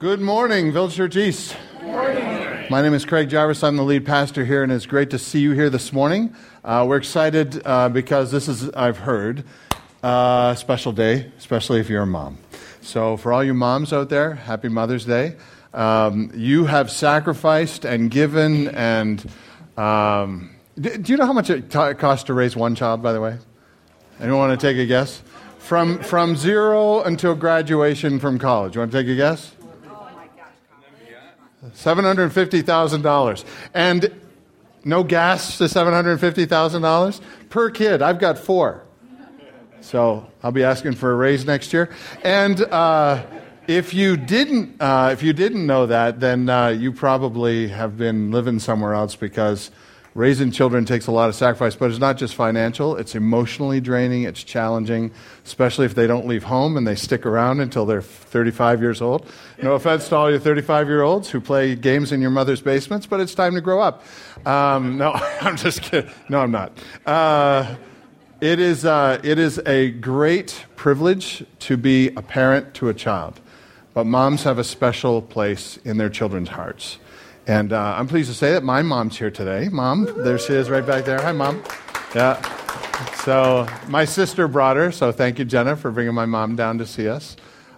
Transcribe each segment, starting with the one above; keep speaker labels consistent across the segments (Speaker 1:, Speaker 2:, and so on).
Speaker 1: Good morning, Village Church East. Morning. My name is Craig Jarvis. I'm the lead pastor here, and it's great to see you here this morning. Uh, we're excited uh, because this is, I've heard, uh, a special day, especially if you're a mom. So, for all you moms out there, happy Mother's Day. Um, you have sacrificed and given, and um, do, do you know how much it t- costs to raise one child, by the way? Anyone want to take a guess? From, from zero until graduation from college. You want to take a guess? $750,000. And no gas to $750,000 per kid. I've got four. So I'll be asking for a raise next year. And uh, if you didn't, uh, if you didn't know that, then uh, you probably have been living somewhere else because raising children takes a lot of sacrifice. But it's not just financial; it's emotionally draining. It's challenging, especially if they don't leave home and they stick around until they're 35 years old. No offense to all you 35-year-olds who play games in your mother's basements, but it's time to grow up. Um, no, I'm just kidding. No, I'm not. Uh, it is, uh, it is a great privilege to be a parent to a child, but moms have a special place in their children's hearts. And uh, I'm pleased to say that my mom's here today. Mom, there she is right back there. Hi, Mom. Yeah. So my sister brought her, so thank you, Jenna, for bringing my mom down to see us.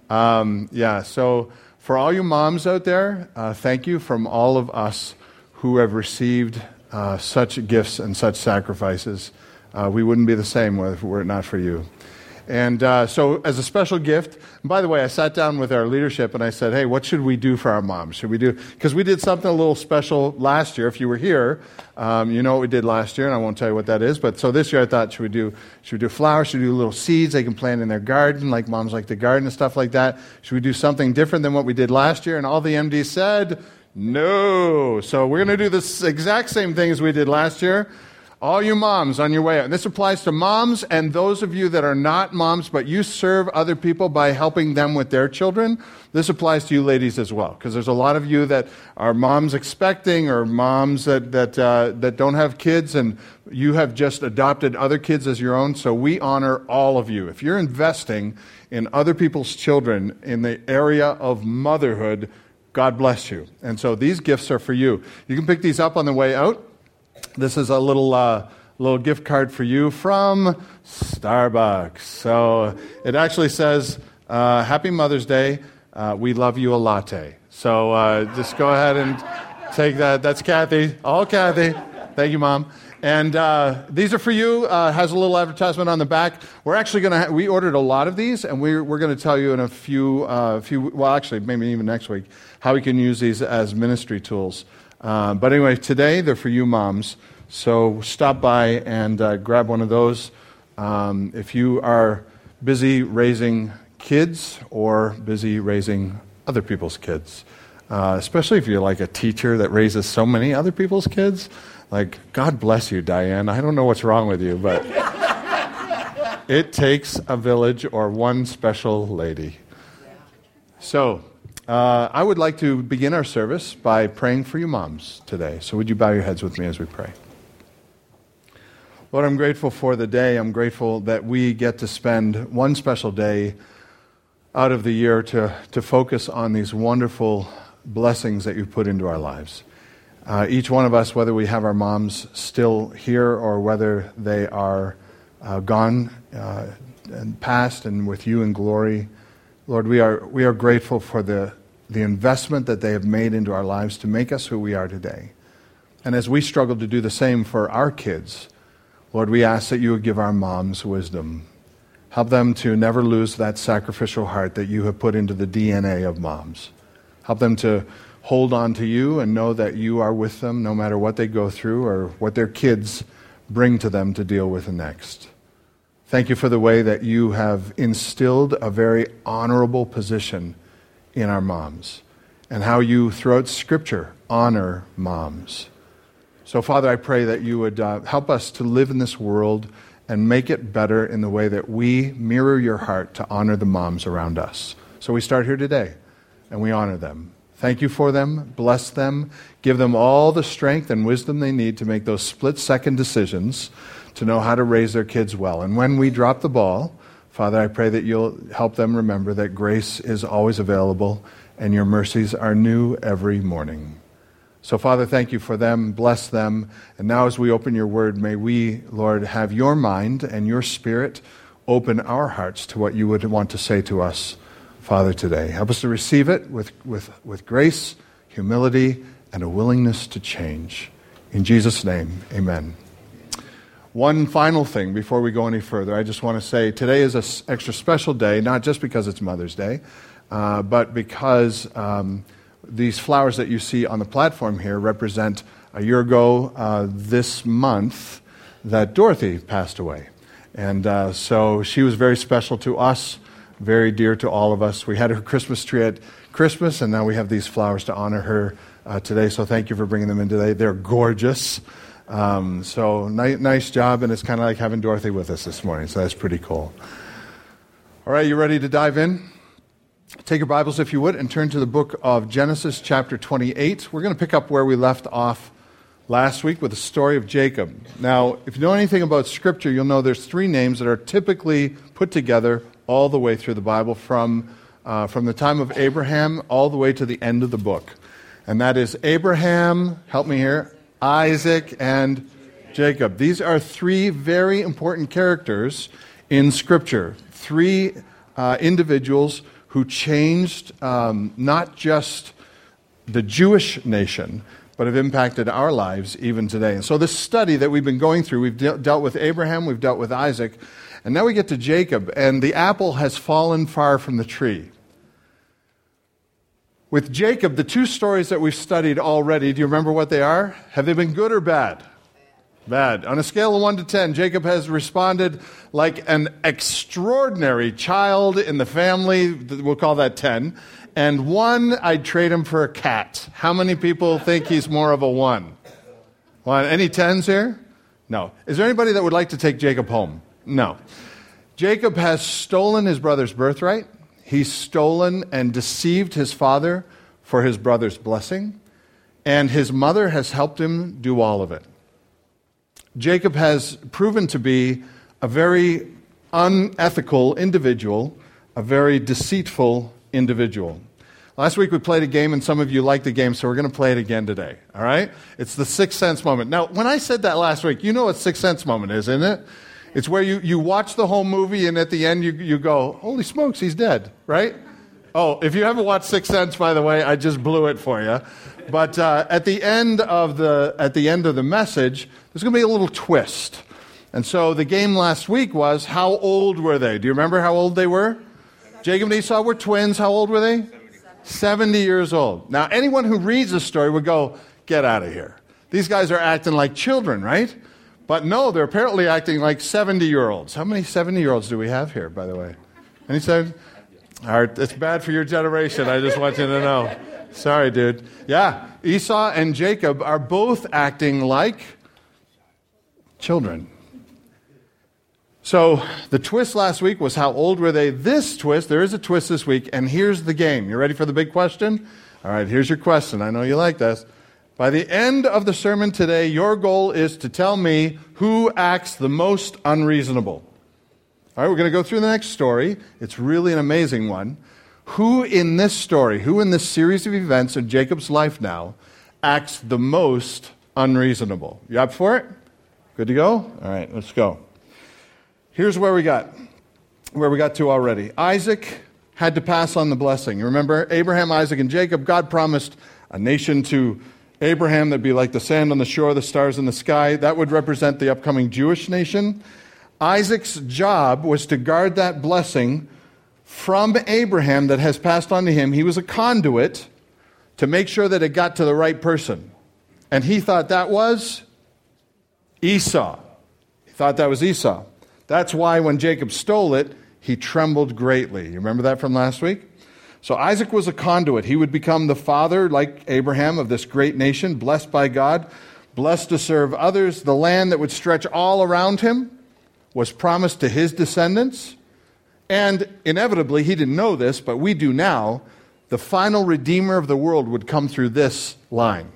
Speaker 1: Um, yeah, so for all you moms out there, uh, thank you from all of us who have received uh, such gifts and such sacrifices. Uh, we wouldn't be the same were it not for you. And uh, so, as a special gift, by the way, I sat down with our leadership and I said, hey, what should we do for our moms? Should we do, because we did something a little special last year. If you were here, um, you know what we did last year, and I won't tell you what that is. But so this year I thought, should we do, should we do flowers? Should we do little seeds they can plant in their garden, like moms like to garden and stuff like that? Should we do something different than what we did last year? And all the MDs said, no. So we're going to do this exact same thing as we did last year. All you moms on your way out. And this applies to moms and those of you that are not moms, but you serve other people by helping them with their children. This applies to you ladies as well, because there's a lot of you that are moms expecting or moms that, that, uh, that don't have kids, and you have just adopted other kids as your own. So we honor all of you. If you're investing in other people's children in the area of motherhood, God bless you. And so these gifts are for you. You can pick these up on the way out. This is a little, uh, little gift card for you from Starbucks. So it actually says, uh, Happy Mother's Day. Uh, we love you a latte. So uh, just go ahead and take that. That's Kathy. All Kathy. Thank you, Mom. And uh, these are for you. Uh, has a little advertisement on the back. We're actually going to. Ha- we ordered a lot of these, and we're, we're going to tell you in a few, uh, few. Well, actually, maybe even next week, how we can use these as ministry tools. Uh, but anyway, today they're for you moms. So stop by and uh, grab one of those. Um, if you are busy raising kids or busy raising other people's kids, uh, especially if you're like a teacher that raises so many other people's kids, like, God bless you, Diane. I don't know what's wrong with you, but it takes a village or one special lady. So, uh, I would like to begin our service by praying for you moms today. So, would you bow your heads with me as we pray? Lord, I'm grateful for the day. I'm grateful that we get to spend one special day out of the year to, to focus on these wonderful blessings that you've put into our lives. Uh, each one of us, whether we have our moms still here or whether they are uh, gone uh, and past and with you in glory, Lord, we are, we are grateful for the, the investment that they have made into our lives to make us who we are today. And as we struggle to do the same for our kids, Lord, we ask that you would give our moms wisdom. Help them to never lose that sacrificial heart that you have put into the DNA of moms. Help them to hold on to you and know that you are with them no matter what they go through or what their kids bring to them to deal with next. Thank you for the way that you have instilled a very honorable position in our moms and how you, throughout Scripture, honor moms. So, Father, I pray that you would uh, help us to live in this world and make it better in the way that we mirror your heart to honor the moms around us. So, we start here today and we honor them. Thank you for them. Bless them. Give them all the strength and wisdom they need to make those split second decisions to know how to raise their kids well. And when we drop the ball, Father, I pray that you'll help them remember that grace is always available and your mercies are new every morning. So, Father, thank you for them. Bless them. And now, as we open your word, may we, Lord, have your mind and your spirit open our hearts to what you would want to say to us, Father, today. Help us to receive it with, with, with grace, humility, and a willingness to change. In Jesus' name, amen. One final thing before we go any further, I just want to say today is an extra special day, not just because it's Mother's Day, uh, but because um, these flowers that you see on the platform here represent a year ago uh, this month that Dorothy passed away. And uh, so she was very special to us, very dear to all of us. We had her Christmas tree at Christmas, and now we have these flowers to honor her uh, today. So thank you for bringing them in today. They're gorgeous. Um, so ni- nice job, and it's kind of like having Dorothy with us this morning. So that's pretty cool. All right, you ready to dive in? Take your Bibles, if you would, and turn to the book of Genesis, chapter 28. We're going to pick up where we left off last week with the story of Jacob. Now, if you know anything about Scripture, you'll know there's three names that are typically put together all the way through the Bible from, uh, from the time of Abraham all the way to the end of the book. And that is Abraham, help me here, Isaac, and Jacob. These are three very important characters in Scripture. Three uh, individuals who changed um, not just the Jewish nation, but have impacted our lives even today. And so, this study that we've been going through, we've de- dealt with Abraham, we've dealt with Isaac, and now we get to Jacob, and the apple has fallen far from the tree. With Jacob, the two stories that we've studied already, do you remember what they are? Have they been good or bad? Bad. On a scale of 1 to 10, Jacob has responded like an extraordinary child in the family. We'll call that 10. And 1, I'd trade him for a cat. How many people think he's more of a 1? One. Any 10s here? No. Is there anybody that would like to take Jacob home? No. Jacob has stolen his brother's birthright. He's stolen and deceived his father for his brother's blessing, and his mother has helped him do all of it. Jacob has proven to be a very unethical individual, a very deceitful individual. Last week we played a game, and some of you liked the game, so we're going to play it again today. All right? It's the sixth sense moment. Now, when I said that last week, you know what sixth sense moment is, isn't it? It's where you, you watch the whole movie and at the end you, you go, holy smokes, he's dead, right? Oh, if you haven't watched Sixth Sense, by the way, I just blew it for you. But uh, at, the end of the, at the end of the message, there's going to be a little twist. And so the game last week was how old were they? Do you remember how old they were? Jacob and Esau were twins. How old were they? 70 years old. Now, anyone who reads the story would go, get out of here. These guys are acting like children, right? But no, they're apparently acting like 70 year olds. How many 70 year olds do we have here, by the way? 70? All right, it's bad for your generation. I just want you to know. Sorry, dude. Yeah, Esau and Jacob are both acting like children. So the twist last week was how old were they? This twist, there is a twist this week, and here's the game. You ready for the big question? All right, here's your question. I know you like this. By the end of the sermon today, your goal is to tell me who acts the most unreasonable. All right, we're going to go through the next story. It's really an amazing one. Who in this story, who in this series of events in Jacob's life now, acts the most unreasonable? You up for it? Good to go? All right, let's go. Here's where we got, where we got to already. Isaac had to pass on the blessing. You remember Abraham, Isaac, and Jacob, God promised a nation to Abraham, that'd be like the sand on the shore, the stars in the sky. That would represent the upcoming Jewish nation. Isaac's job was to guard that blessing from Abraham that has passed on to him. He was a conduit to make sure that it got to the right person. And he thought that was Esau. He thought that was Esau. That's why when Jacob stole it, he trembled greatly. You remember that from last week? So Isaac was a conduit. He would become the father, like Abraham, of this great nation, blessed by God, blessed to serve others. The land that would stretch all around him was promised to his descendants. And inevitably, he didn't know this, but we do now, the final redeemer of the world would come through this line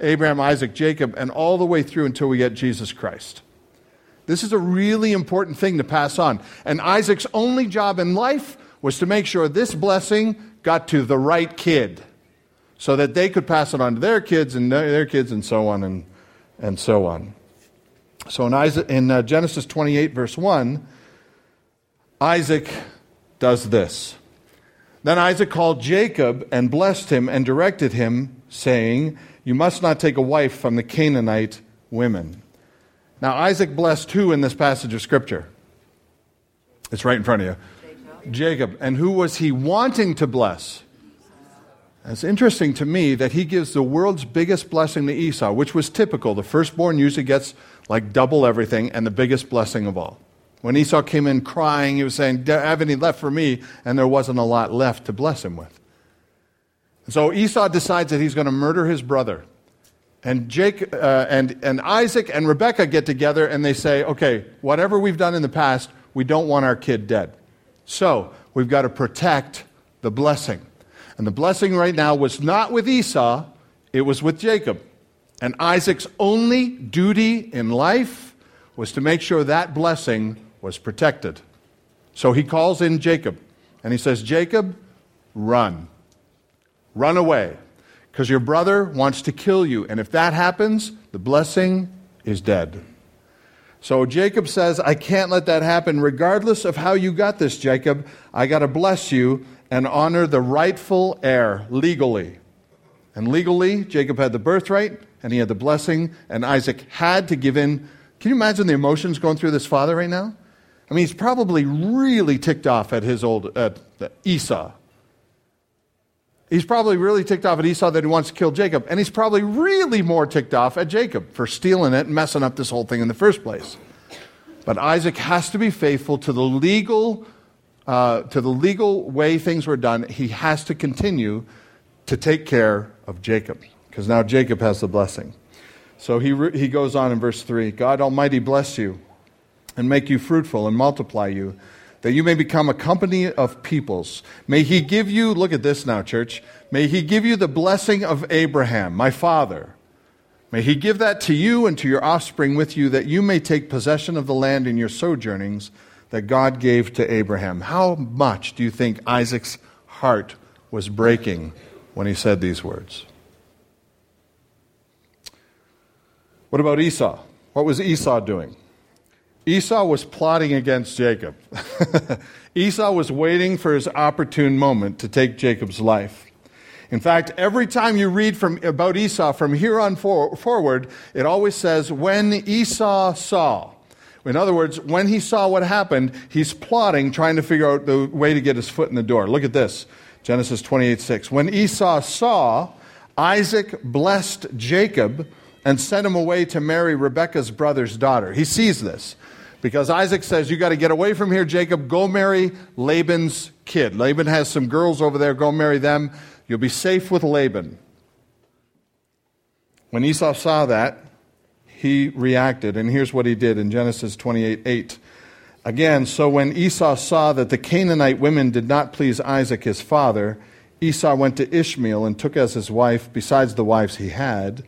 Speaker 1: Abraham, Isaac, Jacob, and all the way through until we get Jesus Christ. This is a really important thing to pass on. And Isaac's only job in life was to make sure this blessing got to the right kid so that they could pass it on to their kids and their kids and so on and, and so on. So in, Isaac, in uh, Genesis 28, verse 1, Isaac does this. Then Isaac called Jacob and blessed him and directed him, saying, You must not take a wife from the Canaanite women. Now, Isaac blessed who in this passage of Scripture? It's right in front of you. Jacob. And who was he wanting to bless? It's interesting to me that he gives the world's biggest blessing to Esau, which was typical. The firstborn usually gets like double everything and the biggest blessing of all. When Esau came in crying, he was saying, Have any left for me? And there wasn't a lot left to bless him with. So Esau decides that he's going to murder his brother. And, Jake, uh, and, and Isaac and Rebekah get together and they say, Okay, whatever we've done in the past, we don't want our kid dead. So we've got to protect the blessing. And the blessing right now was not with Esau, it was with Jacob. And Isaac's only duty in life was to make sure that blessing was protected. So he calls in Jacob and he says, Jacob, run. Run away because your brother wants to kill you. And if that happens, the blessing is dead. So Jacob says, I can't let that happen. Regardless of how you got this, Jacob, I got to bless you and honor the rightful heir legally. And legally, Jacob had the birthright and he had the blessing, and Isaac had to give in. Can you imagine the emotions going through this father right now? I mean, he's probably really ticked off at his old at Esau. He's probably really ticked off at Esau that he wants to kill Jacob, and he's probably really more ticked off at Jacob for stealing it and messing up this whole thing in the first place. But Isaac has to be faithful to the legal, uh, to the legal way things were done. He has to continue to take care of Jacob because now Jacob has the blessing. So he, re- he goes on in verse 3 God Almighty bless you and make you fruitful and multiply you, that you may become a company of peoples. May he give you, look at this now, church, may he give you the blessing of Abraham, my father. May he give that to you and to your offspring with you, that you may take possession of the land in your sojournings that God gave to Abraham. How much do you think Isaac's heart was breaking when he said these words? What about Esau? What was Esau doing? Esau was plotting against Jacob. Esau was waiting for his opportune moment to take Jacob's life. In fact, every time you read from, about Esau from here on for, forward, it always says, when Esau saw. In other words, when he saw what happened, he's plotting, trying to figure out the way to get his foot in the door. Look at this Genesis 28 6. When Esau saw, Isaac blessed Jacob and sent him away to marry Rebekah's brother's daughter. He sees this. Because Isaac says, You got to get away from here, Jacob. Go marry Laban's kid. Laban has some girls over there. Go marry them. You'll be safe with Laban. When Esau saw that, he reacted. And here's what he did in Genesis 28 8. Again, so when Esau saw that the Canaanite women did not please Isaac his father, Esau went to Ishmael and took as his wife, besides the wives he had,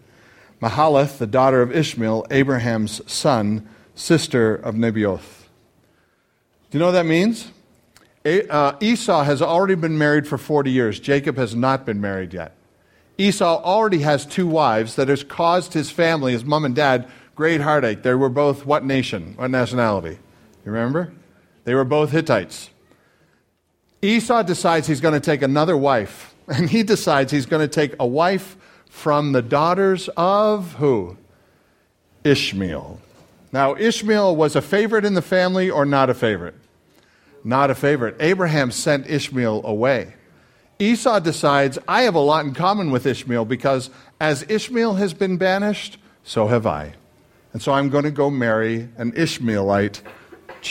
Speaker 1: Mahalath, the daughter of Ishmael, Abraham's son sister of Nebaioth. Do you know what that means? Uh, Esau has already been married for 40 years. Jacob has not been married yet. Esau already has two wives that has caused his family, his mom and dad, great heartache. They were both what nation? What nationality? You remember? They were both Hittites. Esau decides he's going to take another wife, and he decides he's going to take a wife from the daughters of who? Ishmael. Now, Ishmael was a favorite in the family or not a favorite? Not a favorite. Abraham sent Ishmael away. Esau decides, I have a lot in common with Ishmael because as Ishmael has been banished, so have I. And so I'm going to go marry an Ishmaelite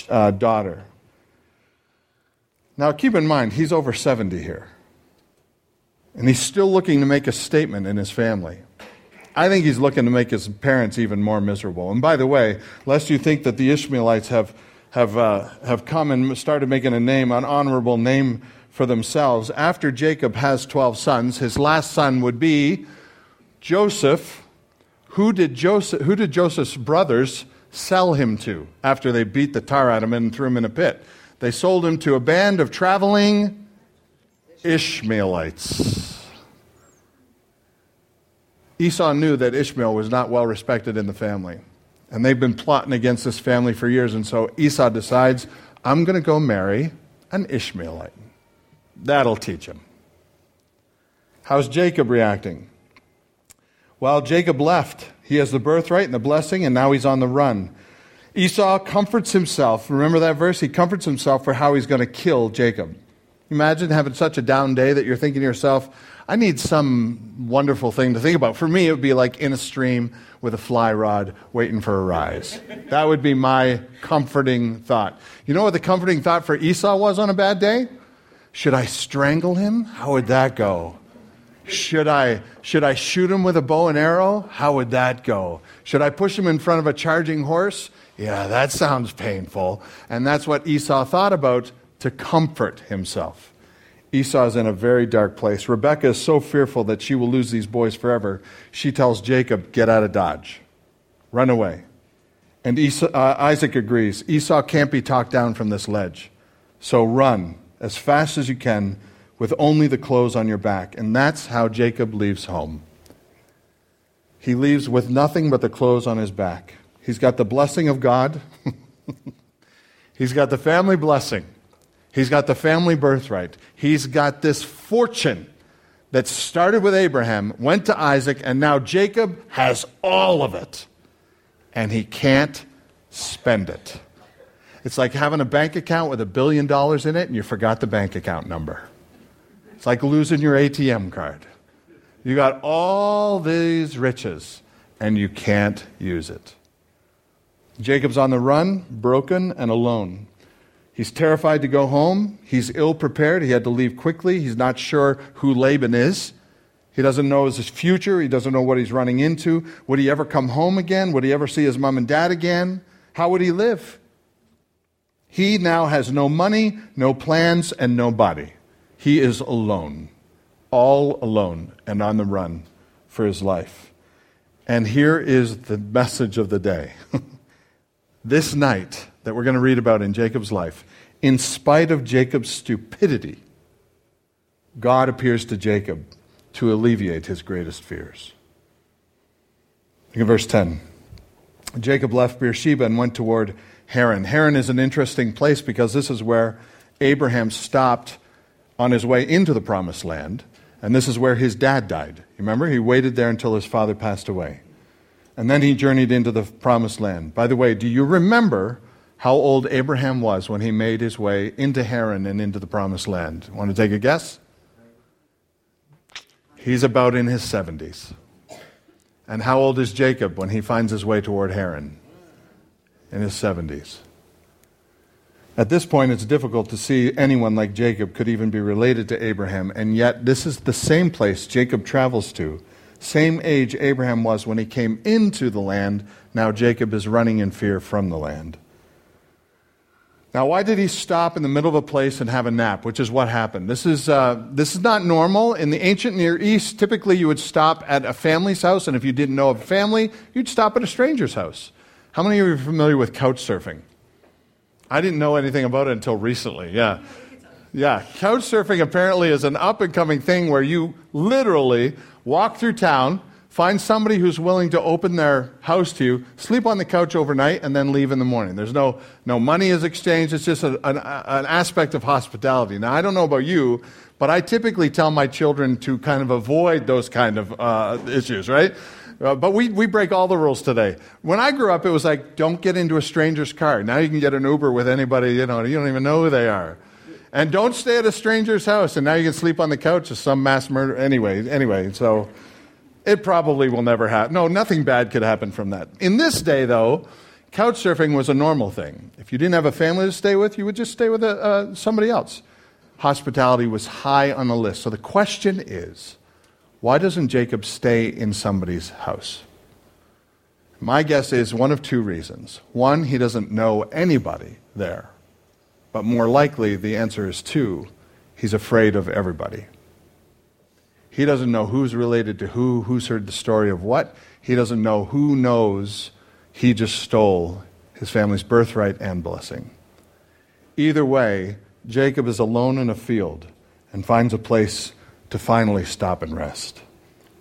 Speaker 1: uh, daughter. Now, keep in mind, he's over 70 here. And he's still looking to make a statement in his family. I think he's looking to make his parents even more miserable. And by the way, lest you think that the Ishmaelites have, have, uh, have come and started making a name, an honorable name for themselves, after Jacob has 12 sons, his last son would be Joseph. Who did, Joseph, who did Joseph's brothers sell him to after they beat the tar out of him and threw him in a pit? They sold him to a band of traveling Ishmaelites. Esau knew that Ishmael was not well respected in the family. And they've been plotting against this family for years. And so Esau decides, I'm going to go marry an Ishmaelite. That'll teach him. How's Jacob reacting? Well, Jacob left. He has the birthright and the blessing, and now he's on the run. Esau comforts himself. Remember that verse? He comforts himself for how he's going to kill Jacob. Imagine having such a down day that you're thinking to yourself, I need some wonderful thing to think about. For me, it would be like in a stream with a fly rod waiting for a rise. That would be my comforting thought. You know what the comforting thought for Esau was on a bad day? Should I strangle him? How would that go? Should I, should I shoot him with a bow and arrow? How would that go? Should I push him in front of a charging horse? Yeah, that sounds painful. And that's what Esau thought about to comfort himself. Esau is in a very dark place. Rebekah is so fearful that she will lose these boys forever. She tells Jacob, Get out of Dodge, run away. And Esau, uh, Isaac agrees. Esau can't be talked down from this ledge. So run as fast as you can with only the clothes on your back. And that's how Jacob leaves home. He leaves with nothing but the clothes on his back. He's got the blessing of God, he's got the family blessing, he's got the family birthright, he's got this fortune that started with Abraham, went to Isaac, and now Jacob has all of it. And he can't spend it. It's like having a bank account with a billion dollars in it and you forgot the bank account number. It's like losing your ATM card. You got all these riches and you can't use it. Jacob's on the run, broken and alone. He's terrified to go home. He's ill prepared. He had to leave quickly. He's not sure who Laban is. He doesn't know his future. He doesn't know what he's running into. Would he ever come home again? Would he ever see his mom and dad again? How would he live? He now has no money, no plans, and nobody. He is alone, all alone, and on the run for his life. And here is the message of the day. this night that we're going to read about in Jacob's life, in spite of Jacob's stupidity, God appears to Jacob to alleviate his greatest fears. Look at verse 10. Jacob left Beersheba and went toward Haran. Haran is an interesting place because this is where Abraham stopped on his way into the promised land, and this is where his dad died. Remember, he waited there until his father passed away. And then he journeyed into the promised land. By the way, do you remember how old Abraham was when he made his way into Haran and into the promised land? Want to take a guess? He's about in his 70s. And how old is Jacob when he finds his way toward Haran? In his 70s. At this point, it's difficult to see anyone like Jacob could even be related to Abraham, and yet this is the same place Jacob travels to same age Abraham was when he came into the land. Now Jacob is running in fear from the land. Now, why did he stop in the middle of a place and have a nap, which is what happened? This is, uh, this is not normal. In the ancient Near East, typically you would stop at a family's house, and if you didn't know of a family, you'd stop at a stranger's house. How many of you are familiar with couch surfing? I didn't know anything about it until recently, yeah. Yeah, couch surfing apparently is an up and coming thing where you literally walk through town, find somebody who's willing to open their house to you, sleep on the couch overnight, and then leave in the morning. There's no, no money is exchanged. It's just a, an, an aspect of hospitality. Now, I don't know about you, but I typically tell my children to kind of avoid those kind of uh, issues, right? Uh, but we, we break all the rules today. When I grew up, it was like, don't get into a stranger's car. Now you can get an Uber with anybody, you know, you don't even know who they are. And don't stay at a stranger's house. And now you can sleep on the couch of some mass murder. Anyway, anyway, so it probably will never happen. No, nothing bad could happen from that. In this day, though, couch surfing was a normal thing. If you didn't have a family to stay with, you would just stay with a, uh, somebody else. Hospitality was high on the list. So the question is why doesn't Jacob stay in somebody's house? My guess is one of two reasons. One, he doesn't know anybody there. But more likely, the answer is two. He's afraid of everybody. He doesn't know who's related to who, who's heard the story of what. He doesn't know who knows he just stole his family's birthright and blessing. Either way, Jacob is alone in a field, and finds a place to finally stop and rest.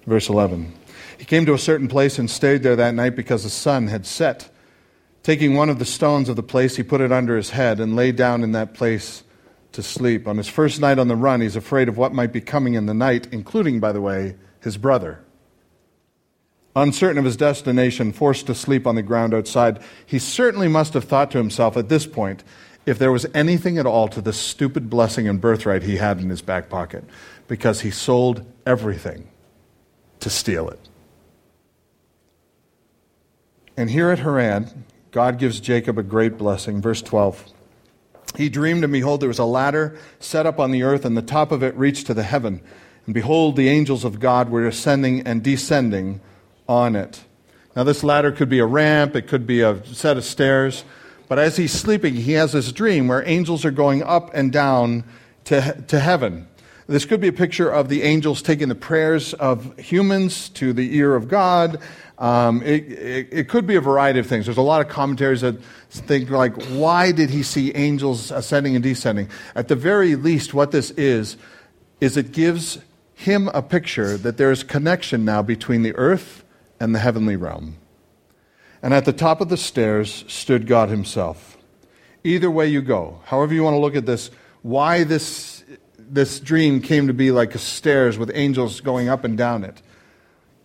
Speaker 1: Verse 11 He came to a certain place and stayed there that night because the sun had set. Taking one of the stones of the place, he put it under his head and lay down in that place to sleep. On his first night on the run, he's afraid of what might be coming in the night, including, by the way, his brother. Uncertain of his destination, forced to sleep on the ground outside, he certainly must have thought to himself at this point if there was anything at all to the stupid blessing and birthright he had in his back pocket, because he sold everything to steal it. And here at Haran, God gives Jacob a great blessing. Verse 12. He dreamed, and behold, there was a ladder set up on the earth, and the top of it reached to the heaven. And behold, the angels of God were ascending and descending on it. Now, this ladder could be a ramp, it could be a set of stairs. But as he's sleeping, he has this dream where angels are going up and down to, to heaven. This could be a picture of the angels taking the prayers of humans to the ear of God. Um, it, it, it, could be a variety of things. There's a lot of commentaries that think, like, why did he see angels ascending and descending? At the very least, what this is, is it gives him a picture that there is connection now between the earth and the heavenly realm. And at the top of the stairs stood God himself. Either way you go, however you want to look at this, why this, this dream came to be like stairs with angels going up and down it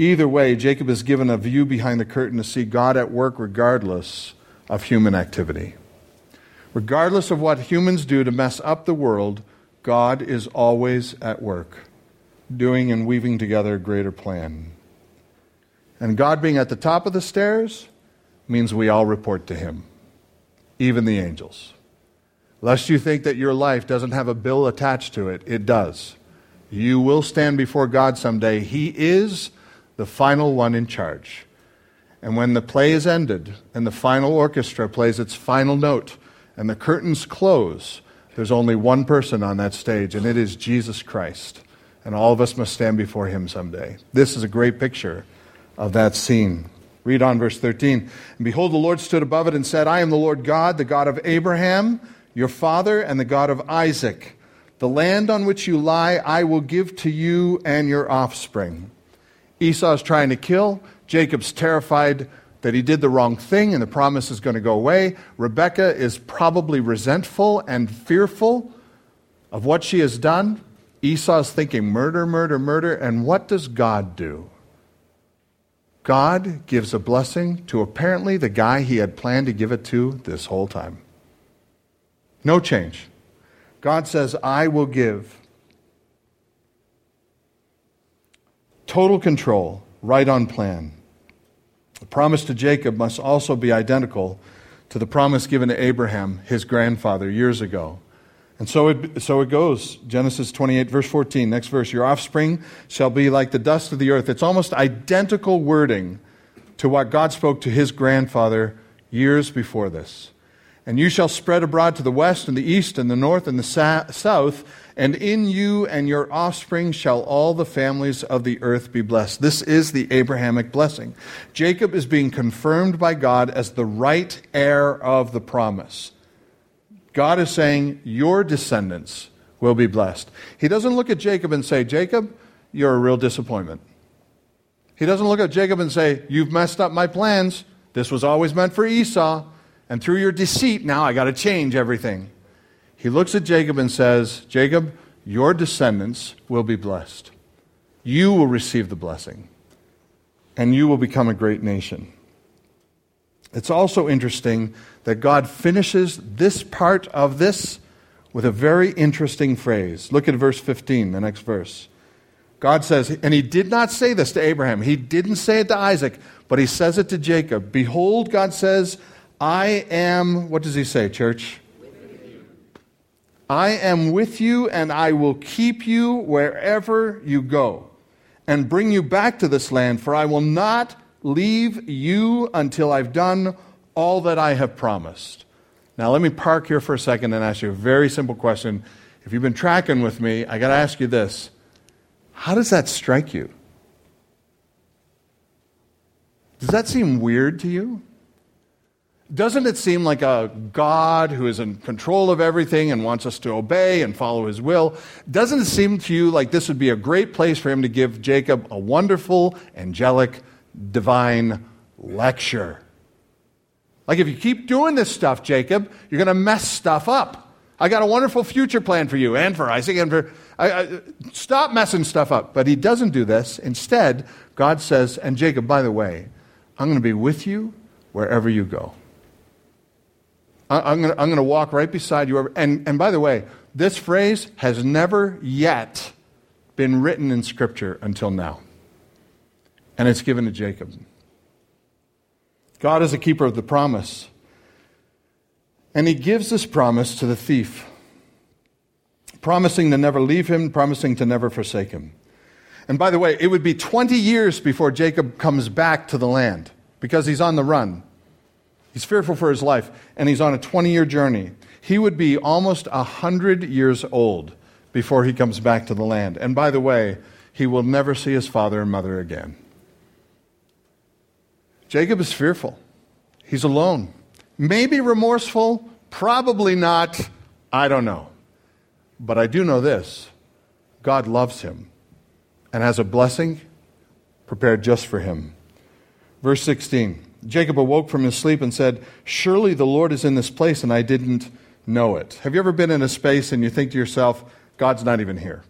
Speaker 1: Either way, Jacob is given a view behind the curtain to see God at work regardless of human activity. Regardless of what humans do to mess up the world, God is always at work, doing and weaving together a greater plan. And God being at the top of the stairs means we all report to Him, even the angels. Lest you think that your life doesn't have a bill attached to it, it does. You will stand before God someday. He is the final one in charge. And when the play is ended and the final orchestra plays its final note and the curtains close, there's only one person on that stage, and it is Jesus Christ. And all of us must stand before him someday. This is a great picture of that scene. Read on verse 13. And behold, the Lord stood above it and said, I am the Lord God, the God of Abraham, your father, and the God of Isaac. The land on which you lie, I will give to you and your offspring. Esau's trying to kill. Jacob's terrified that he did the wrong thing and the promise is going to go away. Rebekah is probably resentful and fearful of what she has done. Esau's thinking murder, murder, murder. And what does God do? God gives a blessing to apparently the guy he had planned to give it to this whole time. No change. God says, I will give Total control, right on plan. The promise to Jacob must also be identical to the promise given to Abraham, his grandfather, years ago. And so it, so it goes. Genesis 28, verse 14. Next verse. Your offspring shall be like the dust of the earth. It's almost identical wording to what God spoke to his grandfather years before this. And you shall spread abroad to the west and the east and the north and the sa- south, and in you and your offspring shall all the families of the earth be blessed. This is the Abrahamic blessing. Jacob is being confirmed by God as the right heir of the promise. God is saying, Your descendants will be blessed. He doesn't look at Jacob and say, Jacob, you're a real disappointment. He doesn't look at Jacob and say, You've messed up my plans. This was always meant for Esau. And through your deceit, now I got to change everything. He looks at Jacob and says, Jacob, your descendants will be blessed. You will receive the blessing, and you will become a great nation. It's also interesting that God finishes this part of this with a very interesting phrase. Look at verse 15, the next verse. God says, and he did not say this to Abraham, he didn't say it to Isaac, but he says it to Jacob. Behold, God says, I am, what does he say, church? I am with you, and I will keep you wherever you go, and bring you back to this land, for I will not leave you until I've done all that I have promised. Now, let me park here for a second and ask you a very simple question. If you've been tracking with me, I got to ask you this How does that strike you? Does that seem weird to you? Doesn't it seem like a God who is in control of everything and wants us to obey and follow his will? Doesn't it seem to you like this would be a great place for him to give Jacob a wonderful, angelic, divine lecture? Like, if you keep doing this stuff, Jacob, you're going to mess stuff up. I got a wonderful future plan for you and for Isaac and for. I, I, stop messing stuff up. But he doesn't do this. Instead, God says, and Jacob, by the way, I'm going to be with you wherever you go. I'm going to walk right beside you. And, and by the way, this phrase has never yet been written in Scripture until now. And it's given to Jacob. God is a keeper of the promise. And he gives this promise to the thief, promising to never leave him, promising to never forsake him. And by the way, it would be 20 years before Jacob comes back to the land because he's on the run. He's fearful for his life, and he's on a 20 year journey. He would be almost 100 years old before he comes back to the land. And by the way, he will never see his father and mother again. Jacob is fearful. He's alone. Maybe remorseful, probably not. I don't know. But I do know this God loves him and has a blessing prepared just for him. Verse 16. Jacob awoke from his sleep and said, Surely the Lord is in this place, and I didn't know it. Have you ever been in a space and you think to yourself, God's not even here?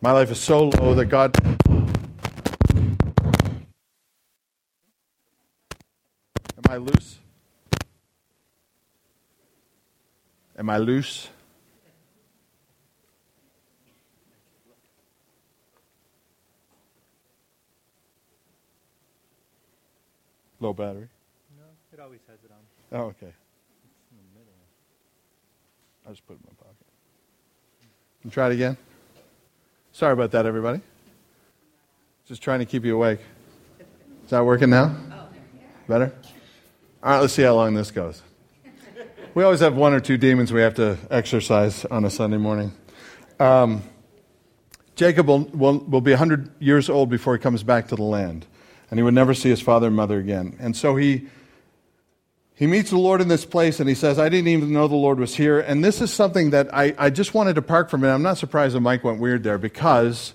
Speaker 1: My life is so low that God. Am I loose? Am I loose? Low battery?
Speaker 2: No, it always has it on.
Speaker 1: Oh, okay. It's in the middle. I just put it in my pocket. And try it again. Sorry about that, everybody. Just trying to keep you awake. Is that working now? Better? All right, let's see how long this goes. We always have one or two demons we have to exercise on a Sunday morning. Um, Jacob will, will, will be 100 years old before he comes back to the land and he would never see his father and mother again. And so he, he meets the Lord in this place and he says, I didn't even know the Lord was here. And this is something that I, I just wanted to park for a minute. I'm not surprised that mic went weird there because,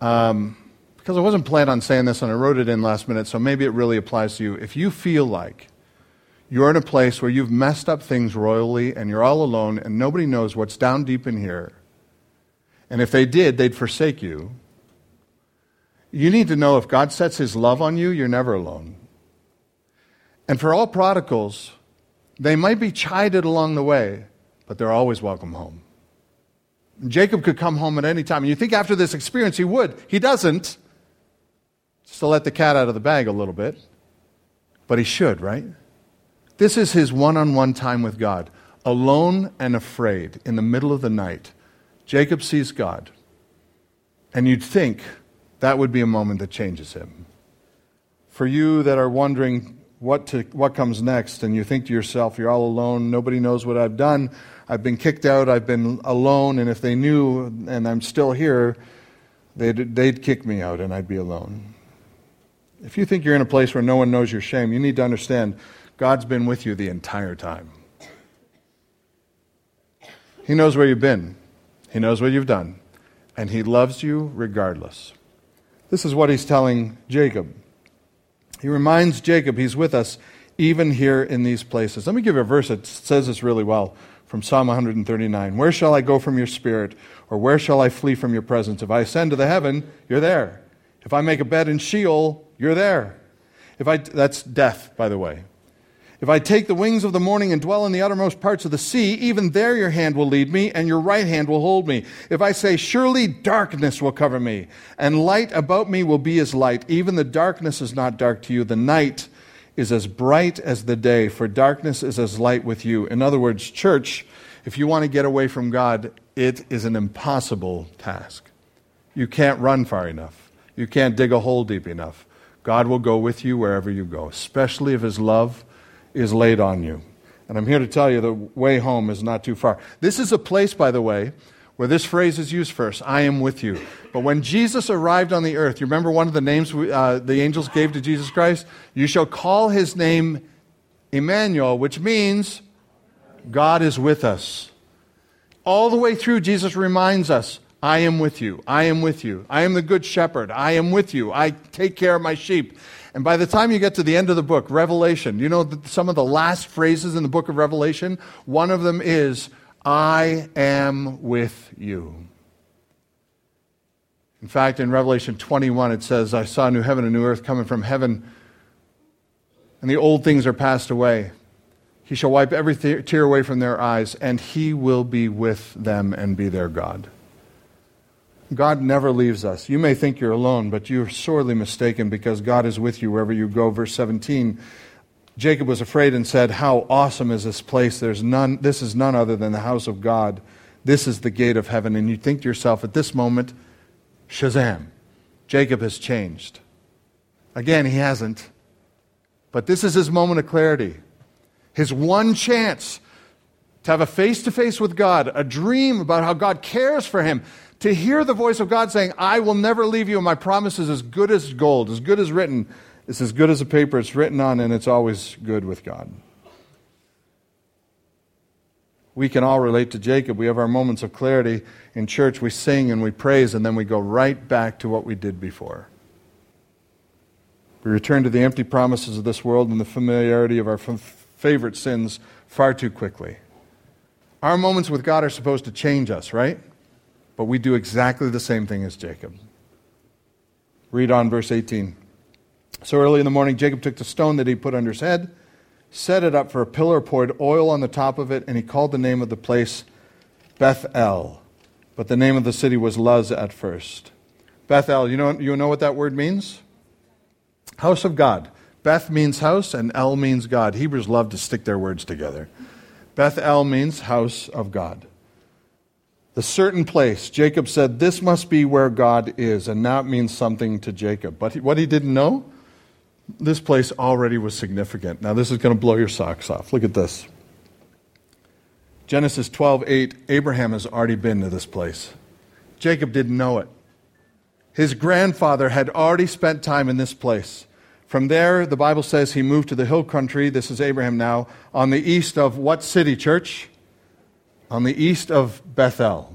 Speaker 1: um, because I wasn't planning on saying this and I wrote it in last minute, so maybe it really applies to you. If you feel like you're in a place where you've messed up things royally and you're all alone and nobody knows what's down deep in here, and if they did, they'd forsake you, you need to know if God sets his love on you, you're never alone. And for all prodigals, they might be chided along the way, but they're always welcome home. Jacob could come home at any time. And you think after this experience he would. He doesn't. Just to let the cat out of the bag a little bit. But he should, right? This is his one on one time with God. Alone and afraid in the middle of the night. Jacob sees God. And you'd think, that would be a moment that changes him. For you that are wondering what, to, what comes next, and you think to yourself, you're all alone, nobody knows what I've done, I've been kicked out, I've been alone, and if they knew and I'm still here, they'd, they'd kick me out and I'd be alone. If you think you're in a place where no one knows your shame, you need to understand God's been with you the entire time. He knows where you've been, He knows what you've done, and He loves you regardless. This is what he's telling Jacob. He reminds Jacob he's with us even here in these places. Let me give you a verse that says this really well from Psalm 139. Where shall I go from your spirit, or where shall I flee from your presence? If I ascend to the heaven, you're there. If I make a bed in Sheol, you're there. If I, that's death, by the way. If I take the wings of the morning and dwell in the uttermost parts of the sea, even there your hand will lead me, and your right hand will hold me. If I say, Surely darkness will cover me, and light about me will be as light, even the darkness is not dark to you. The night is as bright as the day, for darkness is as light with you. In other words, church, if you want to get away from God, it is an impossible task. You can't run far enough, you can't dig a hole deep enough. God will go with you wherever you go, especially if His love is laid on you. And I'm here to tell you the way home is not too far. This is a place, by the way, where this phrase is used first I am with you. But when Jesus arrived on the earth, you remember one of the names uh, the angels gave to Jesus Christ? You shall call his name Emmanuel, which means God is with us. All the way through, Jesus reminds us I am with you. I am with you. I am the good shepherd. I am with you. I take care of my sheep. And by the time you get to the end of the book, Revelation, you know some of the last phrases in the book of Revelation? One of them is, I am with you. In fact, in Revelation 21, it says, I saw a new heaven and a new earth coming from heaven, and the old things are passed away. He shall wipe every tear away from their eyes, and he will be with them and be their God. God never leaves us. You may think you're alone, but you're sorely mistaken because God is with you wherever you go. Verse 17 Jacob was afraid and said, How awesome is this place? There's none, this is none other than the house of God. This is the gate of heaven. And you think to yourself, at this moment, Shazam, Jacob has changed. Again, he hasn't. But this is his moment of clarity. His one chance to have a face to face with God, a dream about how God cares for him, to hear the voice of God saying, I will never leave you, and my promise is as good as gold, as good as written. It's as good as a paper it's written on, and it's always good with God. We can all relate to Jacob. We have our moments of clarity in church. We sing and we praise, and then we go right back to what we did before. We return to the empty promises of this world and the familiarity of our f- favorite sins far too quickly. Our moments with God are supposed to change us, right? But we do exactly the same thing as Jacob. Read on verse 18. So early in the morning, Jacob took the stone that he put under his head, set it up for a pillar, poured oil on the top of it, and he called the name of the place Bethel. But the name of the city was Luz at first. Bethel, you know, you know what that word means? House of God. Beth means house, and El means God. Hebrews love to stick their words together. Bethel means house of God. The certain place, Jacob said, This must be where God is, and it means something to Jacob. But what he didn't know, this place already was significant. Now, this is going to blow your socks off. Look at this. Genesis 12 8, Abraham has already been to this place. Jacob didn't know it. His grandfather had already spent time in this place. From there, the Bible says he moved to the hill country. This is Abraham now, on the east of what city, church? On the east of Bethel,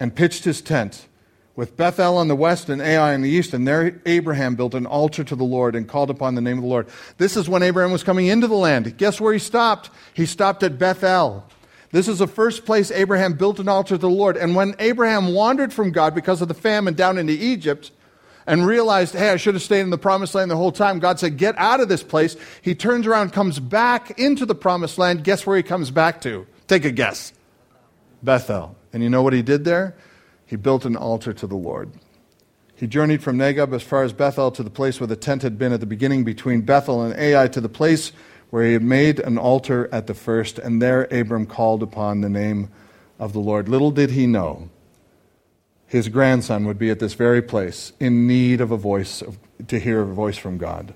Speaker 1: and pitched his tent with Bethel on the west and Ai on the east. And there Abraham built an altar to the Lord and called upon the name of the Lord. This is when Abraham was coming into the land. Guess where he stopped? He stopped at Bethel. This is the first place Abraham built an altar to the Lord. And when Abraham wandered from God because of the famine down into Egypt and realized, hey, I should have stayed in the promised land the whole time, God said, get out of this place. He turns around, comes back into the promised land. Guess where he comes back to? Take a guess Bethel. And you know what he did there? He built an altar to the Lord. He journeyed from Negeb as far as Bethel to the place where the tent had been at the beginning, between Bethel and Ai, to the place where he had made an altar at the first, and there Abram called upon the name of the Lord. Little did he know his grandson would be at this very place in need of a voice, of, to hear a voice from God.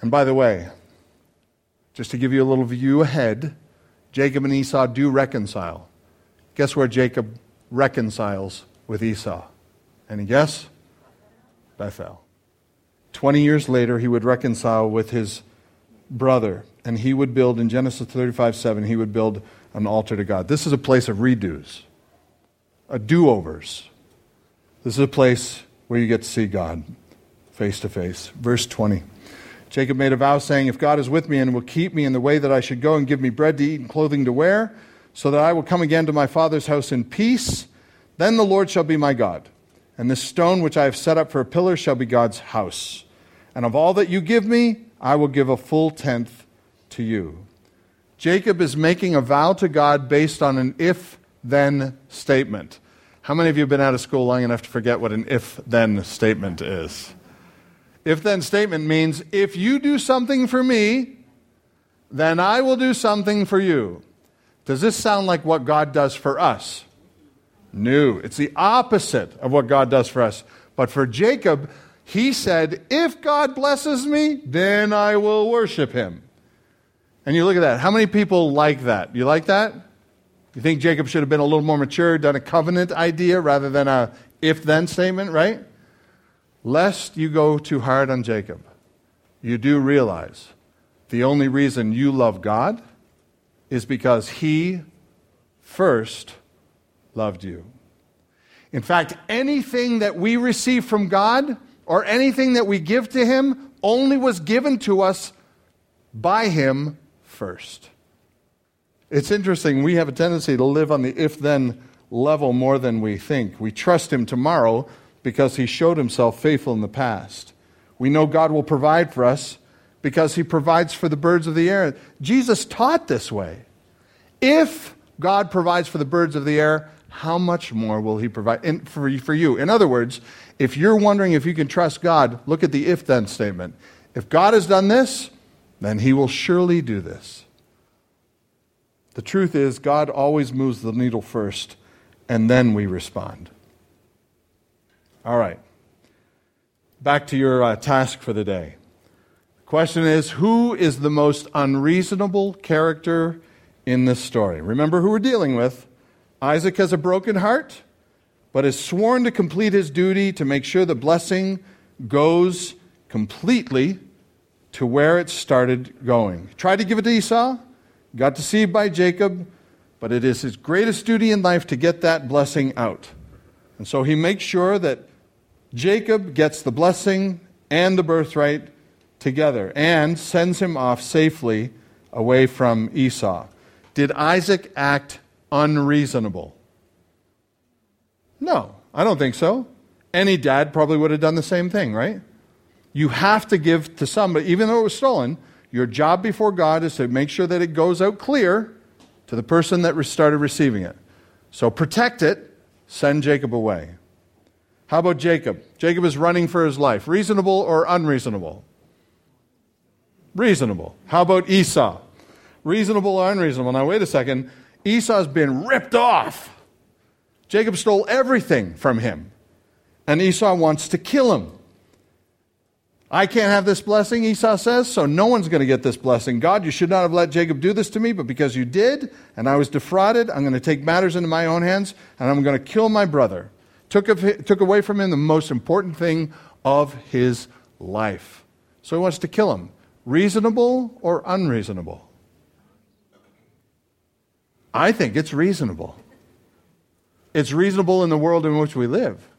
Speaker 1: And by the way, just to give you a little view ahead, Jacob and Esau do reconcile. Guess where Jacob reconciles with Esau? Any guess? Bethel. Twenty years later, he would reconcile with his brother, and he would build, in Genesis 35 7, he would build an altar to God. This is a place of redos, a do overs. This is a place where you get to see God face to face. Verse 20. Jacob made a vow saying, If God is with me and will keep me in the way that I should go and give me bread to eat and clothing to wear, so that I will come again to my father's house in peace, then the Lord shall be my God. And this stone which I have set up for a pillar shall be God's house. And of all that you give me, I will give a full tenth to you. Jacob is making a vow to God based on an if then statement. How many of you have been out of school long enough to forget what an if then statement is? If then statement means if you do something for me, then I will do something for you. Does this sound like what God does for us? No, it's the opposite of what God does for us. But for Jacob, he said, If God blesses me, then I will worship him. And you look at that. How many people like that? You like that? You think Jacob should have been a little more mature, done a covenant idea rather than a if then statement, right? Lest you go too hard on Jacob, you do realize The only reason you love God is because He first loved you. In fact, anything that we receive from God or anything that we give to Him only was given to us by Him first. It's interesting, we have a tendency to live on the if then level more than we think. We trust Him tomorrow because He showed Himself faithful in the past. We know God will provide for us because He provides for the birds of the air. Jesus taught this way. If God provides for the birds of the air, how much more will He provide for, for you? In other words, if you're wondering if you can trust God, look at the if then statement. If God has done this, then He will surely do this. The truth is, God always moves the needle first, and then we respond. All right. Back to your uh, task for the day. The question is Who is the most unreasonable character in this story? Remember who we're dealing with. Isaac has a broken heart, but is sworn to complete his duty to make sure the blessing goes completely to where it started going. Tried to give it to Esau, got deceived by Jacob, but it is his greatest duty in life to get that blessing out. And so he makes sure that Jacob gets the blessing and the birthright together and sends him off safely away from Esau. Did Isaac act unreasonable? No, I don't think so. Any dad probably would have done the same thing, right? You have to give to somebody, even though it was stolen. Your job before God is to make sure that it goes out clear to the person that started receiving it. So protect it, send Jacob away. How about Jacob? Jacob is running for his life. Reasonable or unreasonable? Reasonable. How about Esau? Reasonable or unreasonable? Now, wait a second. Esau's been ripped off. Jacob stole everything from him, and Esau wants to kill him. I can't have this blessing, Esau says, so no one's going to get this blessing. God, you should not have let Jacob do this to me, but because you did, and I was defrauded, I'm going to take matters into my own hands, and I'm going to kill my brother. Took, of, took away from him the most important thing of his life. So he wants to kill him. Reasonable or unreasonable? I think it's reasonable. It's reasonable in the world in which we live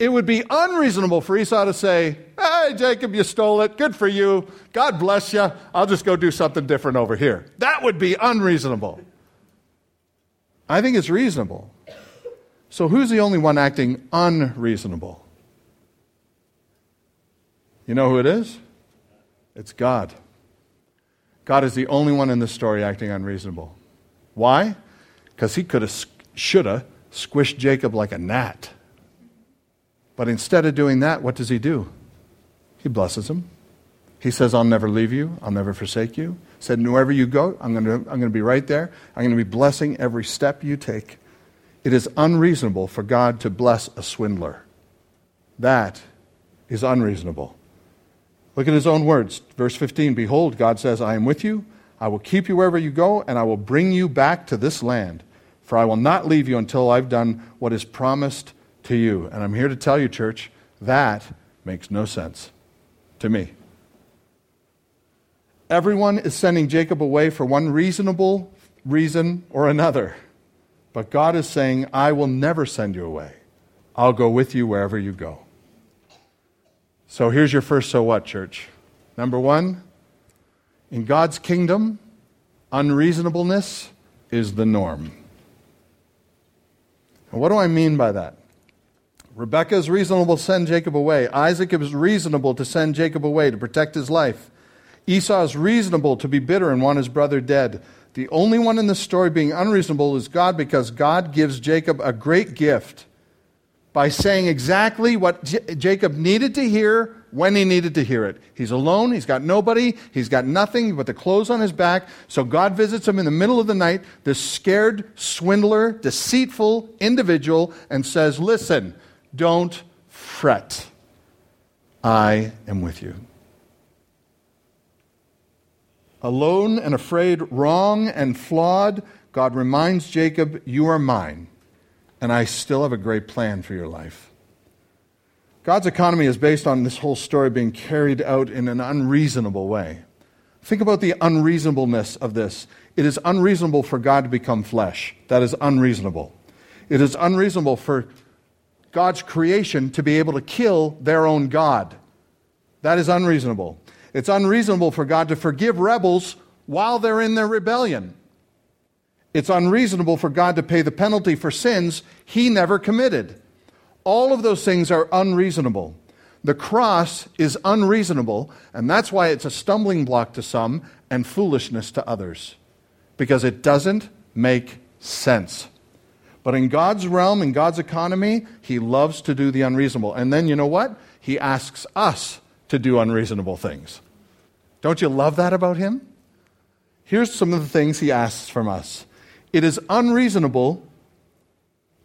Speaker 1: it would be unreasonable for Esau to say, Hey, Jacob, you stole it. Good for you. God bless you. I'll just go do something different over here. That would be unreasonable. I think it's reasonable. So, who's the only one acting unreasonable? You know who it is? It's God. God is the only one in this story acting unreasonable. Why? Because he could have, should have squished Jacob like a gnat. But instead of doing that, what does he do? He blesses him. He says, I'll never leave you, I'll never forsake you. He said, Wherever you go, I'm going to, I'm going to be right there. I'm going to be blessing every step you take. It is unreasonable for God to bless a swindler. That is unreasonable. Look at his own words. Verse 15 Behold, God says, I am with you. I will keep you wherever you go, and I will bring you back to this land. For I will not leave you until I've done what is promised to you. And I'm here to tell you, church, that makes no sense to me. Everyone is sending Jacob away for one reasonable reason or another. But God is saying, I will never send you away. I'll go with you wherever you go. So here's your first so what, church. Number one, in God's kingdom, unreasonableness is the norm. And what do I mean by that? Rebekah is reasonable to send Jacob away. Isaac is reasonable to send Jacob away to protect his life. Esau is reasonable to be bitter and want his brother dead. The only one in the story being unreasonable is God because God gives Jacob a great gift by saying exactly what J- Jacob needed to hear when he needed to hear it. He's alone, he's got nobody, he's got nothing but the clothes on his back. So God visits him in the middle of the night, this scared, swindler, deceitful individual, and says, Listen, don't fret. I am with you. Alone and afraid, wrong and flawed, God reminds Jacob, You are mine, and I still have a great plan for your life. God's economy is based on this whole story being carried out in an unreasonable way. Think about the unreasonableness of this. It is unreasonable for God to become flesh. That is unreasonable. It is unreasonable for God's creation to be able to kill their own God. That is unreasonable. It's unreasonable for God to forgive rebels while they're in their rebellion. It's unreasonable for God to pay the penalty for sins he never committed. All of those things are unreasonable. The cross is unreasonable, and that's why it's a stumbling block to some and foolishness to others, because it doesn't make sense. But in God's realm, in God's economy, He loves to do the unreasonable. And then you know what? He asks us to do unreasonable things. Don't you love that about Him? Here's some of the things He asks from us it is unreasonable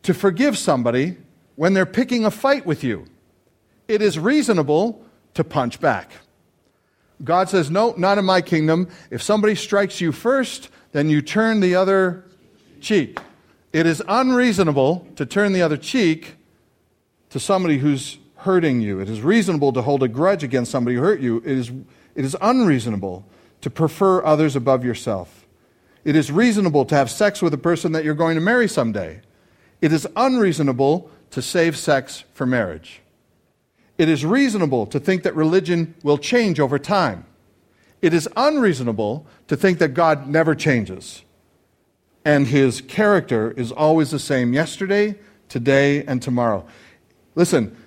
Speaker 1: to forgive somebody when they're picking a fight with you it is reasonable to punch back. God says, No, not in my kingdom. If somebody strikes you first, then you turn the other cheek. It is unreasonable to turn the other cheek to somebody who's hurting you. It is reasonable to hold a grudge against somebody who hurt you. It is, it is unreasonable to prefer others above yourself. It is reasonable to have sex with a person that you're going to marry someday. It is unreasonable to save sex for marriage. It is reasonable to think that religion will change over time. It is unreasonable to think that God never changes and his character is always the same yesterday, today, and tomorrow. Listen,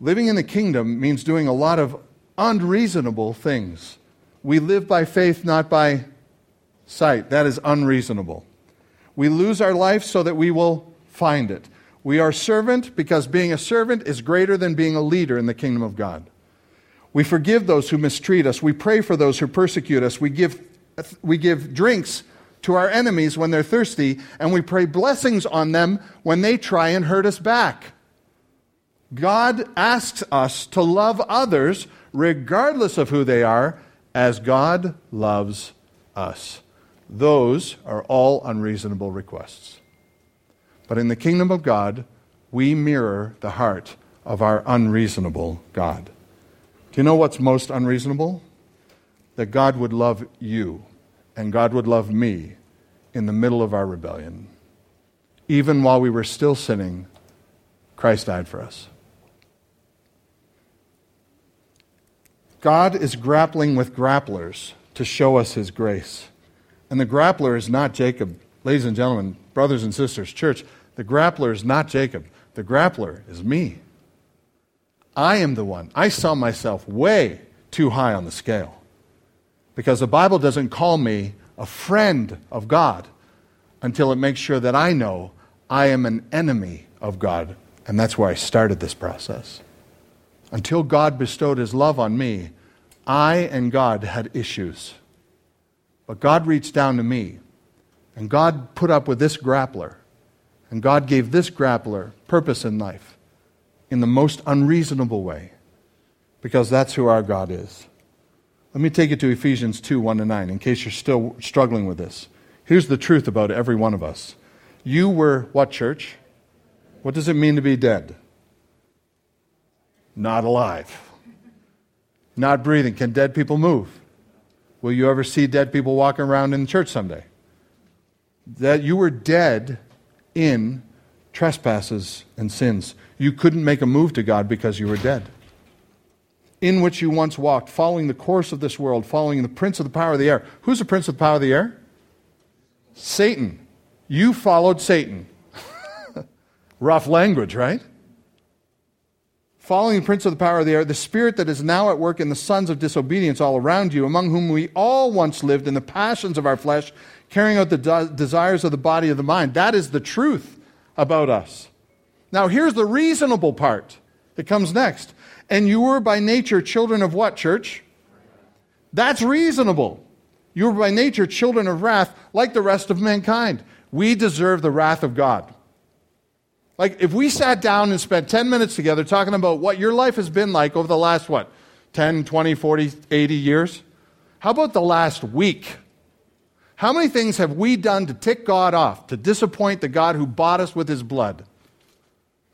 Speaker 1: living in the kingdom means doing a lot of unreasonable things. We live by faith, not by sight. That is unreasonable. We lose our life so that we will find it. We are servant because being a servant is greater than being a leader in the kingdom of God. We forgive those who mistreat us. We pray for those who persecute us. We give, we give drinks to our enemies when they're thirsty, and we pray blessings on them when they try and hurt us back. God asks us to love others regardless of who they are, as God loves us. Those are all unreasonable requests. But in the kingdom of God, we mirror the heart of our unreasonable God. Do you know what's most unreasonable? That God would love you and God would love me in the middle of our rebellion. Even while we were still sinning, Christ died for us. God is grappling with grapplers to show us his grace. And the grappler is not Jacob. Ladies and gentlemen, brothers and sisters, church, the grappler is not Jacob. The grappler is me. I am the one. I saw myself way too high on the scale. Because the Bible doesn't call me a friend of God until it makes sure that I know I am an enemy of God. And that's where I started this process. Until God bestowed his love on me, I and God had issues. But God reached down to me, and God put up with this grappler and God gave this grappler purpose in life in the most unreasonable way because that's who our God is. Let me take you to Ephesians 2 1 to 9 in case you're still struggling with this. Here's the truth about every one of us. You were what, church? What does it mean to be dead? Not alive. Not breathing. Can dead people move? Will you ever see dead people walking around in the church someday? That you were dead in trespasses and sins. You couldn't make a move to God because you were dead. In which you once walked, following the course of this world, following the prince of the power of the air. Who's the prince of the power of the air? Satan. You followed Satan. Rough language, right? Following the prince of the power of the air, the spirit that is now at work in the sons of disobedience all around you, among whom we all once lived in the passions of our flesh carrying out the de- desires of the body of the mind. That is the truth about us. Now, here's the reasonable part that comes next. And you were by nature children of what, church? That's reasonable. You were by nature children of wrath like the rest of mankind. We deserve the wrath of God. Like, if we sat down and spent 10 minutes together talking about what your life has been like over the last, what, 10, 20, 40, 80 years? How about the last week? How many things have we done to tick God off, to disappoint the God who bought us with his blood?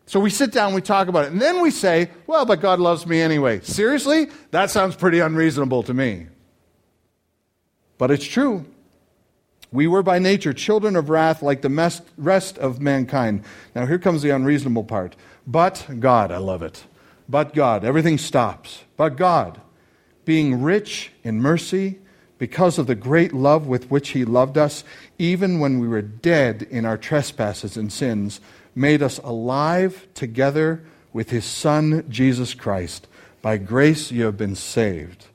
Speaker 1: So we sit down, we talk about it, and then we say, well, but God loves me anyway. Seriously? That sounds pretty unreasonable to me. But it's true. We were by nature children of wrath like the rest of mankind. Now, here comes the unreasonable part. But God, I love it. But God, everything stops. But God, being rich in mercy, because of the great love with which He loved us, even when we were dead in our trespasses and sins, made us alive together with His Son, Jesus Christ. By grace you have been saved.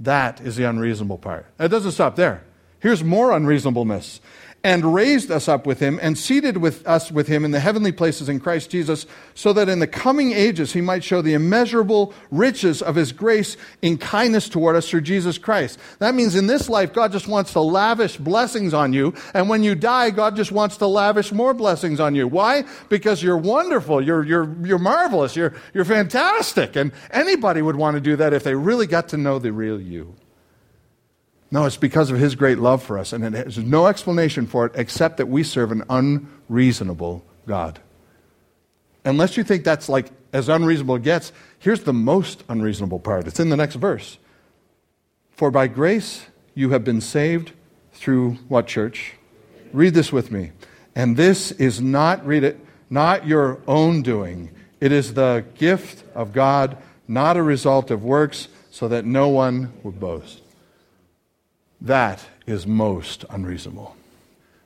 Speaker 1: That is the unreasonable part. It doesn't stop there. Here's more unreasonableness and raised us up with him and seated with us with him in the heavenly places in Christ Jesus, so that in the coming ages he might show the immeasurable riches of his grace in kindness toward us through Jesus Christ. That means in this life, God just wants to lavish blessings on you, and when you die, God just wants to lavish more blessings on you. Why? Because you're wonderful, you're, you're, you're marvelous, you're, you're fantastic, and anybody would want to do that if they really got to know the real you. No, it's because of his great love for us, and there's no explanation for it except that we serve an unreasonable God. Unless you think that's like as unreasonable it gets, here's the most unreasonable part. It's in the next verse. For by grace you have been saved through what church? Read this with me. And this is not, read it, not your own doing. It is the gift of God, not a result of works, so that no one would boast. That is most unreasonable.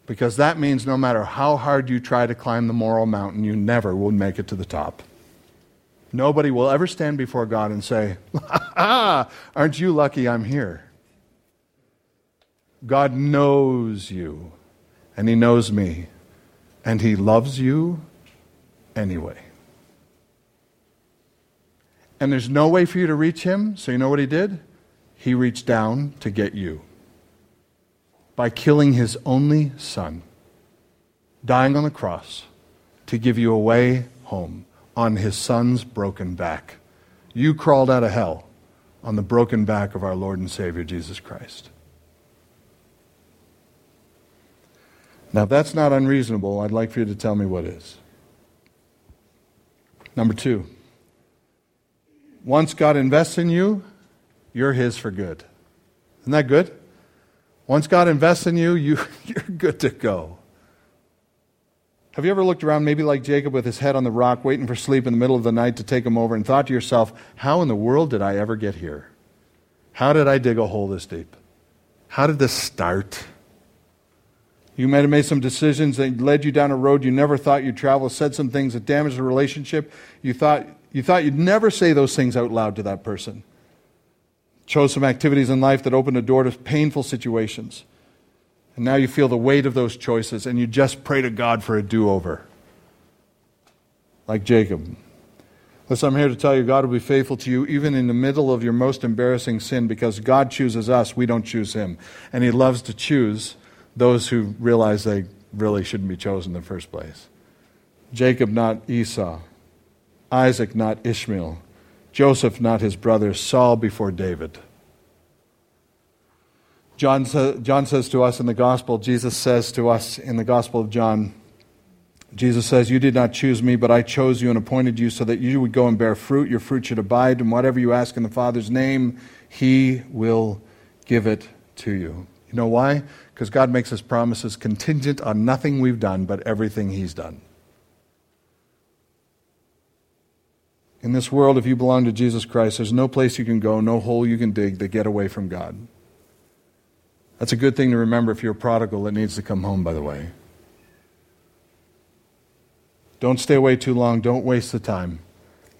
Speaker 1: Because that means no matter how hard you try to climb the moral mountain, you never will make it to the top. Nobody will ever stand before God and say, Aren't you lucky I'm here? God knows you, and He knows me, and He loves you anyway. And there's no way for you to reach Him, so you know what He did? He reached down to get you by killing his only son, dying on the cross to give you a way home on his son's broken back. You crawled out of hell on the broken back of our Lord and Savior Jesus Christ. Now, if that's not unreasonable, I'd like for you to tell me what is. Number two, once God invests in you, you're His for good. Isn't that good? Once God invests in you, you you're good to go. Have you ever looked around, maybe like Jacob with his head on the rock, waiting for sleep in the middle of the night to take him over, and thought to yourself, how in the world did I ever get here? How did I dig a hole this deep? How did this start? You might have made some decisions that led you down a road you never thought you'd travel, said some things that damaged the relationship. You thought, you thought you'd never say those things out loud to that person chose some activities in life that opened a door to painful situations. And now you feel the weight of those choices and you just pray to God for a do over. Like Jacob. Listen, I'm here to tell you God will be faithful to you even in the middle of your most embarrassing sin because God chooses us, we don't choose Him. And He loves to choose those who realize they really shouldn't be chosen in the first place. Jacob, not Esau. Isaac, not Ishmael. Joseph, not his brother, Saul before David. John, John says to us in the gospel, Jesus says to us in the gospel of John, Jesus says, You did not choose me, but I chose you and appointed you so that you would go and bear fruit. Your fruit should abide, and whatever you ask in the Father's name, he will give it to you. You know why? Because God makes his promises contingent on nothing we've done, but everything he's done. In this world, if you belong to Jesus Christ, there's no place you can go, no hole you can dig to get away from God. That's a good thing to remember if you're a prodigal that needs to come home, by the way. Don't stay away too long. Don't waste the time.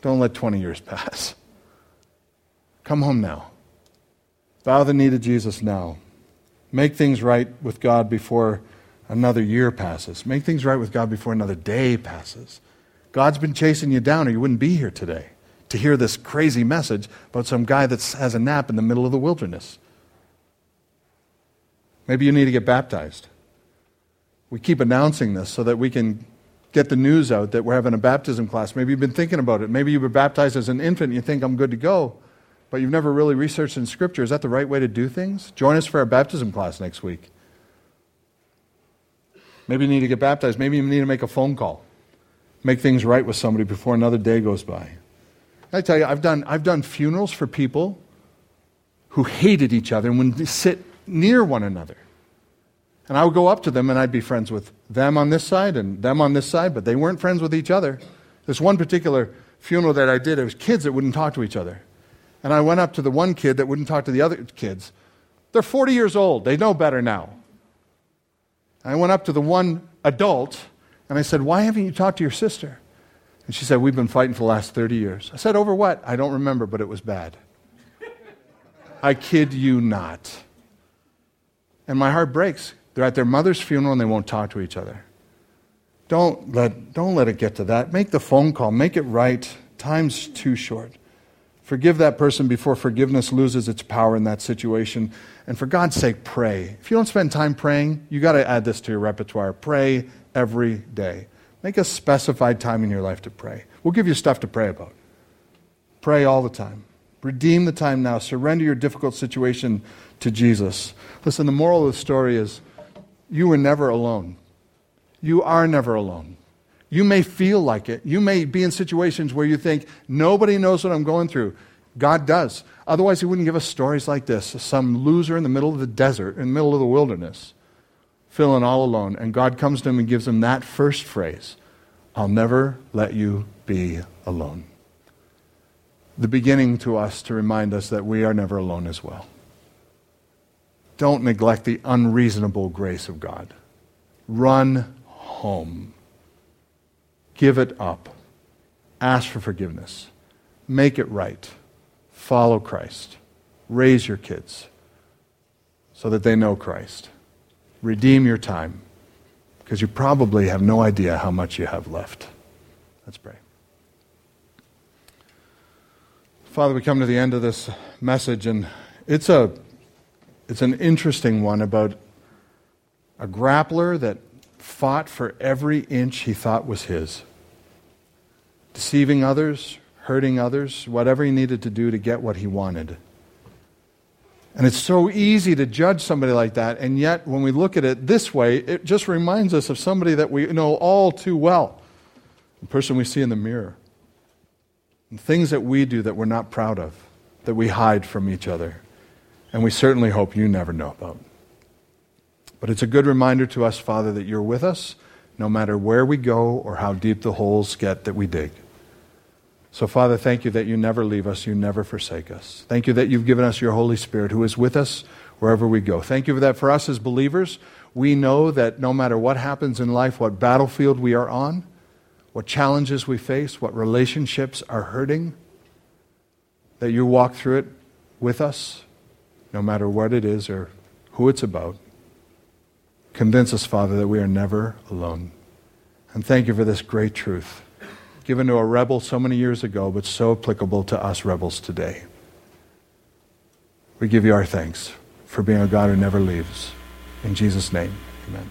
Speaker 1: Don't let 20 years pass. Come home now. Bow the knee to Jesus now. Make things right with God before another year passes. Make things right with God before another day passes. God's been chasing you down, or you wouldn't be here today to hear this crazy message about some guy that has a nap in the middle of the wilderness. Maybe you need to get baptized. We keep announcing this so that we can get the news out that we're having a baptism class. Maybe you've been thinking about it. Maybe you were baptized as an infant and you think I'm good to go, but you've never really researched in Scripture. Is that the right way to do things? Join us for our baptism class next week. Maybe you need to get baptized. Maybe you need to make a phone call make things right with somebody before another day goes by. I tell you, I've done, I've done funerals for people who hated each other and would sit near one another. And I would go up to them and I'd be friends with them on this side and them on this side, but they weren't friends with each other. There's one particular funeral that I did, it was kids that wouldn't talk to each other. And I went up to the one kid that wouldn't talk to the other kids. They're 40 years old, they know better now. I went up to the one adult and I said, Why haven't you talked to your sister? And she said, We've been fighting for the last 30 years. I said, Over what? I don't remember, but it was bad. I kid you not. And my heart breaks. They're at their mother's funeral and they won't talk to each other. Don't let, don't let it get to that. Make the phone call, make it right. Time's too short. Forgive that person before forgiveness loses its power in that situation. And for God's sake, pray. If you don't spend time praying, you got to add this to your repertoire. Pray every day. Make a specified time in your life to pray. We'll give you stuff to pray about. Pray all the time. Redeem the time now. Surrender your difficult situation to Jesus. Listen, the moral of the story is you were never alone. You are never alone. You may feel like it. You may be in situations where you think, nobody knows what I'm going through. God does. Otherwise, He wouldn't give us stories like this some loser in the middle of the desert, in the middle of the wilderness, feeling all alone. And God comes to him and gives him that first phrase I'll never let you be alone. The beginning to us to remind us that we are never alone as well. Don't neglect the unreasonable grace of God. Run home. Give it up. Ask for forgiveness. Make it right. Follow Christ. Raise your kids so that they know Christ. Redeem your time because you probably have no idea how much you have left. Let's pray. Father, we come to the end of this message, and it's, a, it's an interesting one about a grappler that fought for every inch he thought was his, deceiving others, hurting others, whatever he needed to do to get what he wanted. And it's so easy to judge somebody like that, and yet when we look at it this way, it just reminds us of somebody that we know all too well the person we see in the mirror. And things that we do that we're not proud of, that we hide from each other, and we certainly hope you never know about. But it's a good reminder to us, Father, that you're with us no matter where we go or how deep the holes get that we dig. So, Father, thank you that you never leave us, you never forsake us. Thank you that you've given us your Holy Spirit who is with us wherever we go. Thank you for that for us as believers. We know that no matter what happens in life, what battlefield we are on, what challenges we face, what relationships are hurting, that you walk through it with us, no matter what it is or who it's about. Convince us, Father, that we are never alone. And thank you for this great truth, given to a rebel so many years ago, but so applicable to us rebels today. We give you our thanks for being a God who never leaves. In Jesus' name, amen.